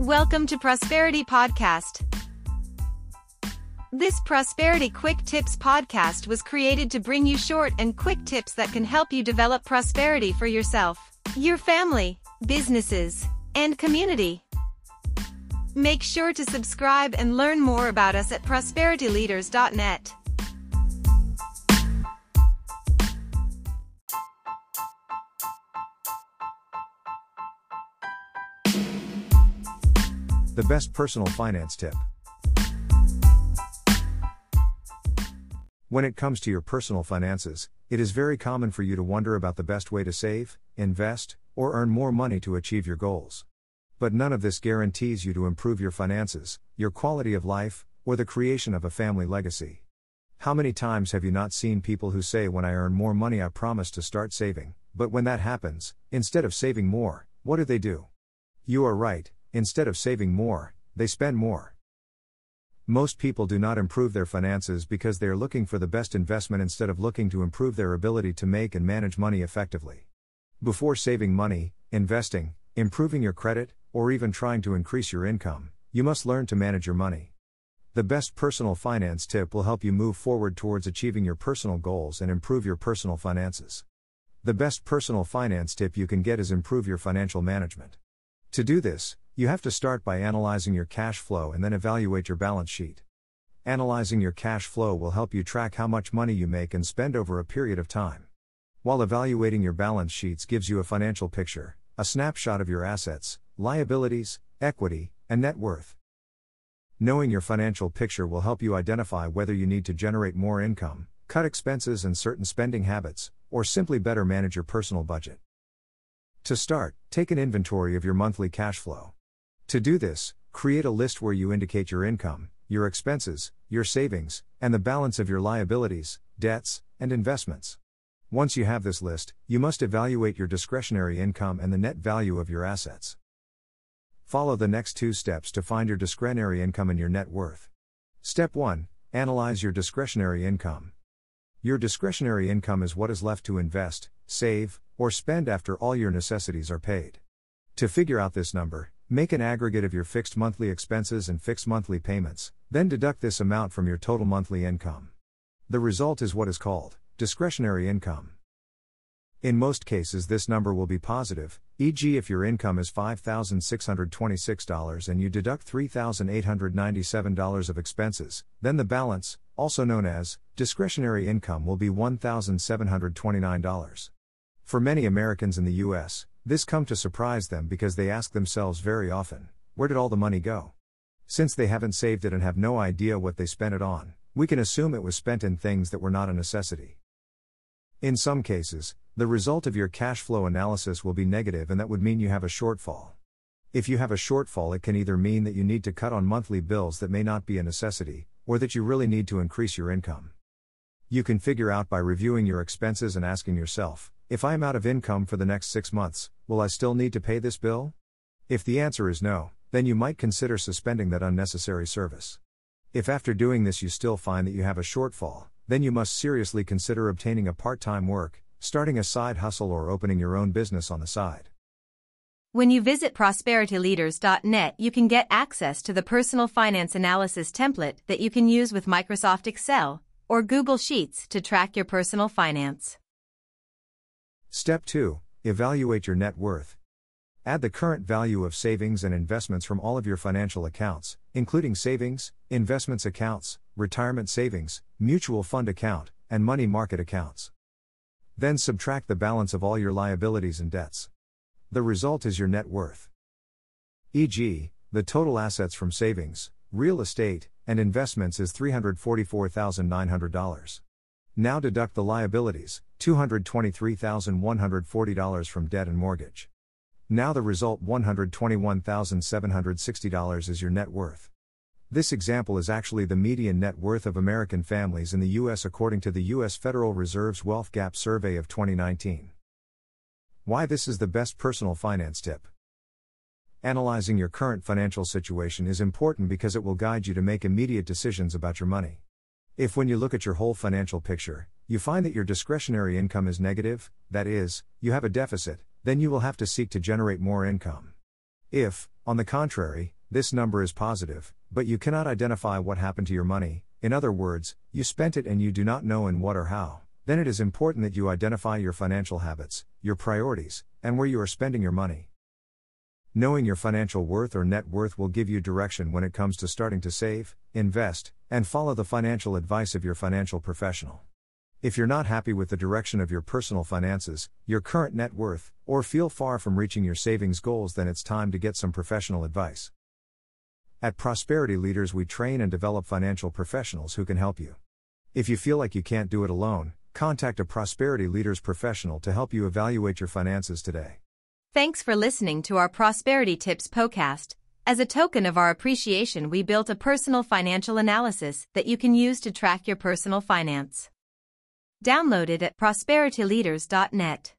Welcome to Prosperity Podcast. This Prosperity Quick Tips podcast was created to bring you short and quick tips that can help you develop prosperity for yourself, your family, businesses, and community. Make sure to subscribe and learn more about us at prosperityleaders.net. The best personal finance tip. When it comes to your personal finances, it is very common for you to wonder about the best way to save, invest, or earn more money to achieve your goals. But none of this guarantees you to improve your finances, your quality of life, or the creation of a family legacy. How many times have you not seen people who say, When I earn more money, I promise to start saving, but when that happens, instead of saving more, what do they do? You are right, instead of saving more, they spend more. Most people do not improve their finances because they are looking for the best investment instead of looking to improve their ability to make and manage money effectively. Before saving money, investing, improving your credit, or even trying to increase your income, you must learn to manage your money. The best personal finance tip will help you move forward towards achieving your personal goals and improve your personal finances. The best personal finance tip you can get is improve your financial management. To do this, you have to start by analyzing your cash flow and then evaluate your balance sheet. Analyzing your cash flow will help you track how much money you make and spend over a period of time. While evaluating your balance sheets gives you a financial picture, a snapshot of your assets, liabilities, equity, and net worth. Knowing your financial picture will help you identify whether you need to generate more income, cut expenses and certain spending habits, or simply better manage your personal budget. To start, take an inventory of your monthly cash flow. To do this, create a list where you indicate your income, your expenses, your savings, and the balance of your liabilities, debts, and investments. Once you have this list, you must evaluate your discretionary income and the net value of your assets. Follow the next two steps to find your discretionary income and your net worth. Step 1 Analyze your discretionary income. Your discretionary income is what is left to invest, save, or spend after all your necessities are paid. To figure out this number, make an aggregate of your fixed monthly expenses and fixed monthly payments, then deduct this amount from your total monthly income. The result is what is called discretionary income. In most cases, this number will be positive, e.g., if your income is $5,626 and you deduct $3,897 of expenses, then the balance, also known as discretionary income, will be $1,729. For many Americans in the U.S., this come to surprise them because they ask themselves very often, where did all the money go? Since they haven't saved it and have no idea what they spent it on, we can assume it was spent in things that were not a necessity. In some cases, the result of your cash flow analysis will be negative and that would mean you have a shortfall. If you have a shortfall, it can either mean that you need to cut on monthly bills that may not be a necessity, or that you really need to increase your income. You can figure out by reviewing your expenses and asking yourself, if I am out of income for the next six months, will I still need to pay this bill? If the answer is no, then you might consider suspending that unnecessary service. If after doing this you still find that you have a shortfall, then you must seriously consider obtaining a part time work, starting a side hustle, or opening your own business on the side. When you visit prosperityleaders.net, you can get access to the personal finance analysis template that you can use with Microsoft Excel or Google Sheets to track your personal finance. Step 2 Evaluate your net worth. Add the current value of savings and investments from all of your financial accounts, including savings, investments accounts, retirement savings, mutual fund account, and money market accounts. Then subtract the balance of all your liabilities and debts. The result is your net worth. E.g., the total assets from savings, real estate, and investments is $344,900. Now deduct the liabilities, $223,140 from debt and mortgage. Now the result $121,760 is your net worth. This example is actually the median net worth of American families in the U.S. according to the U.S. Federal Reserve's Wealth Gap Survey of 2019. Why this is the best personal finance tip. Analyzing your current financial situation is important because it will guide you to make immediate decisions about your money. If, when you look at your whole financial picture, you find that your discretionary income is negative, that is, you have a deficit, then you will have to seek to generate more income. If, on the contrary, this number is positive, but you cannot identify what happened to your money, in other words, you spent it and you do not know in what or how, then it is important that you identify your financial habits, your priorities, and where you are spending your money. Knowing your financial worth or net worth will give you direction when it comes to starting to save, invest, and follow the financial advice of your financial professional. If you're not happy with the direction of your personal finances, your current net worth, or feel far from reaching your savings goals, then it's time to get some professional advice. At Prosperity Leaders, we train and develop financial professionals who can help you. If you feel like you can't do it alone, contact a Prosperity Leaders professional to help you evaluate your finances today. Thanks for listening to our Prosperity Tips podcast. As a token of our appreciation, we built a personal financial analysis that you can use to track your personal finance. Download it at prosperityleaders.net.